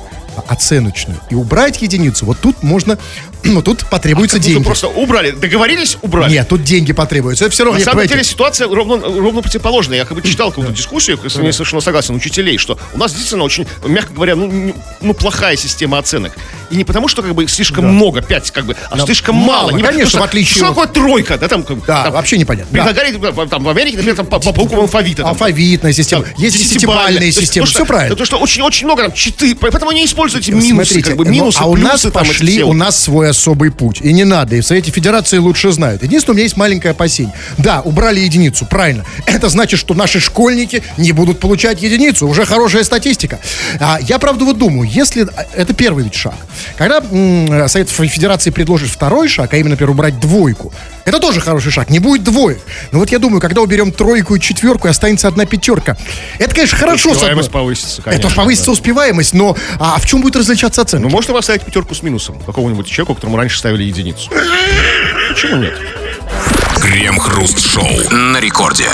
оценочную и убрать единицу, вот тут можно Но тут потребуются будто деньги. просто убрали. Договорились, убрали. Нет, тут деньги потребуются. Это все равно, На самом деле ситуация ровно, ровно противоположная. Я как бы читал какую-то дискуссию, ней совершенно согласен, учителей, что у нас действительно очень, мягко говоря, ну, ну плохая система оценок. И не потому, что как бы слишком много, пять, как бы, а Да, слишком мало, мало. Не конечно, потому, в отличие Что такое тройка, да, там, Да, там, вообще непонятно. Да. Предлагали, там, в Америке, например, там, по, по буквам алфавита. там, Алфавитная система. там, Есть десятибальная. то, Все правильно. То, что очень, очень много там читы, поэтому не используйте минусы, Смотрите, как бы, ну, минусы, а у нас пошли, у нас свой особый путь. И не надо, и в Совете Федерации лучше знают. Единственное, у меня есть маленькое опасение. Да, убрали единицу, правильно. Это значит, что наши школьники не будут получать единицу. Уже хорошая статистика. А, я, правда, вот думаю, если... Это первый ведь шаг. Когда м, Совет Федерации предложит второй шаг, а именно, например, убрать двойку, это тоже хороший шаг. Не будет двоек. Но вот я думаю, когда уберем тройку и четверку, и останется одна пятерка. Это, конечно, хорошо. с одной- Успеваемость повысится, конечно. Это повысится да. успеваемость, но а в чем будет различаться оценка? Ну, можно поставить пятерку с минусом какого-нибудь человеку, которому раньше ставили единицу. Почему нет? Крем-хруст-шоу на рекорде.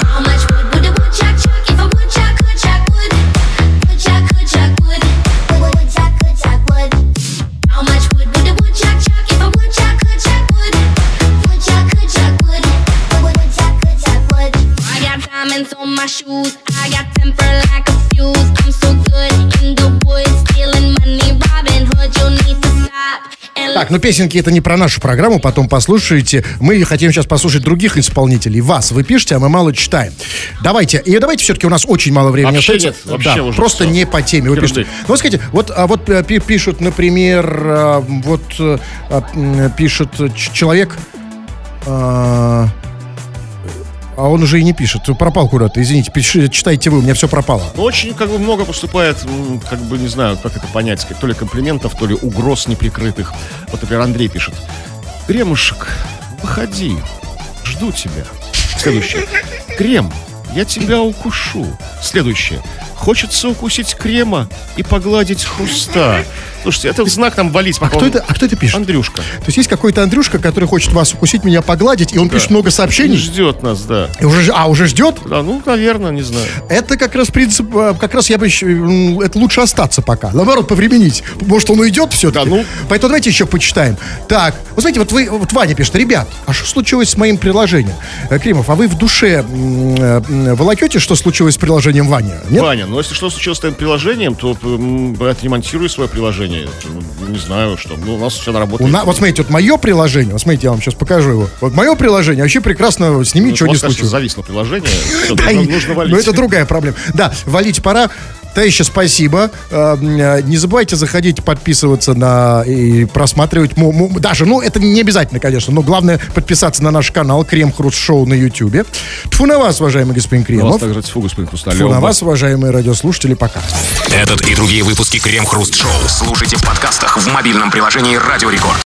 My shoes. I got temper like a fuse. I'm so good in the woods, stealing money, Robin Hood. You'll need to stop Так, ну песенки это не про нашу программу, потом послушайте. Мы хотим сейчас послушать других исполнителей. Вас вы пишете, а мы мало читаем. Давайте, и давайте все-таки у нас очень мало времени Вообще остается. нет, вообще Да, уже просто всё. не по теме. Вы пишете. Ну, вот скажите, вот, а вот э, пи- пишут, например, э, вот э, а, пишет человек, а а он уже и не пишет. Пропал куда-то, извините, пиши- читайте вы, у меня все пропало. Ну, очень как бы много поступает, как бы, не знаю, как это понять, то ли комплиментов, то ли угроз неприкрытых. Вот, например, Андрей пишет. Кремушек, выходи, жду тебя. Следующее. Крем, я тебя укушу. Следующее. Хочется укусить крема и погладить хруста. Слушайте, это знак нам валить. А кто это, а кто это пишет? Андрюшка. То есть есть какой-то Андрюшка, который хочет вас укусить, меня погладить, и он пишет много сообщений. ждет нас, да. И уже, а, уже ждет? Да, ну, наверное, не знаю. Это как раз принцип, э, как раз я бы еще, это лучше остаться пока. Наоборот, повременить. Может, он уйдет все-таки? Да, ну. Поэтому давайте еще почитаем. Так, вот знаете, вот вы, вот Ваня пишет, ребят, а что случилось с моим приложением? Э, Кремов, а вы в душе э, волокете, что случилось с приложением Ваня? Нет? Ваня, ну если что случилось с твоим приложением, то отремонтируй свое приложение. Ну, Не знаю, что. Ну, у нас все У работает. на- вот смотрите, вот мое приложение, вот смотрите, я вам сейчас покажу его. Вот мое приложение вообще прекрасно с ним Ну, ничего у не случилось. зависло приложение. Нужно, нужно валить. Но это другая проблема. Да, валить пора. Товарищи, спасибо. Э, э, Не забывайте заходить, подписываться на и просматривать. Даже, ну, это не обязательно, конечно, но главное подписаться на наш канал Крем Хруст Шоу на Ютубе. Тфу на вас, уважаемый господин У вас Кремов. также тьфу, господин Тфу Хрусталев. на вас, уважаемые радиослушатели. Пока. Этот и другие выпуски Крем-хруст-шоу слушайте в подкастах в мобильном приложении Радио Рекорд.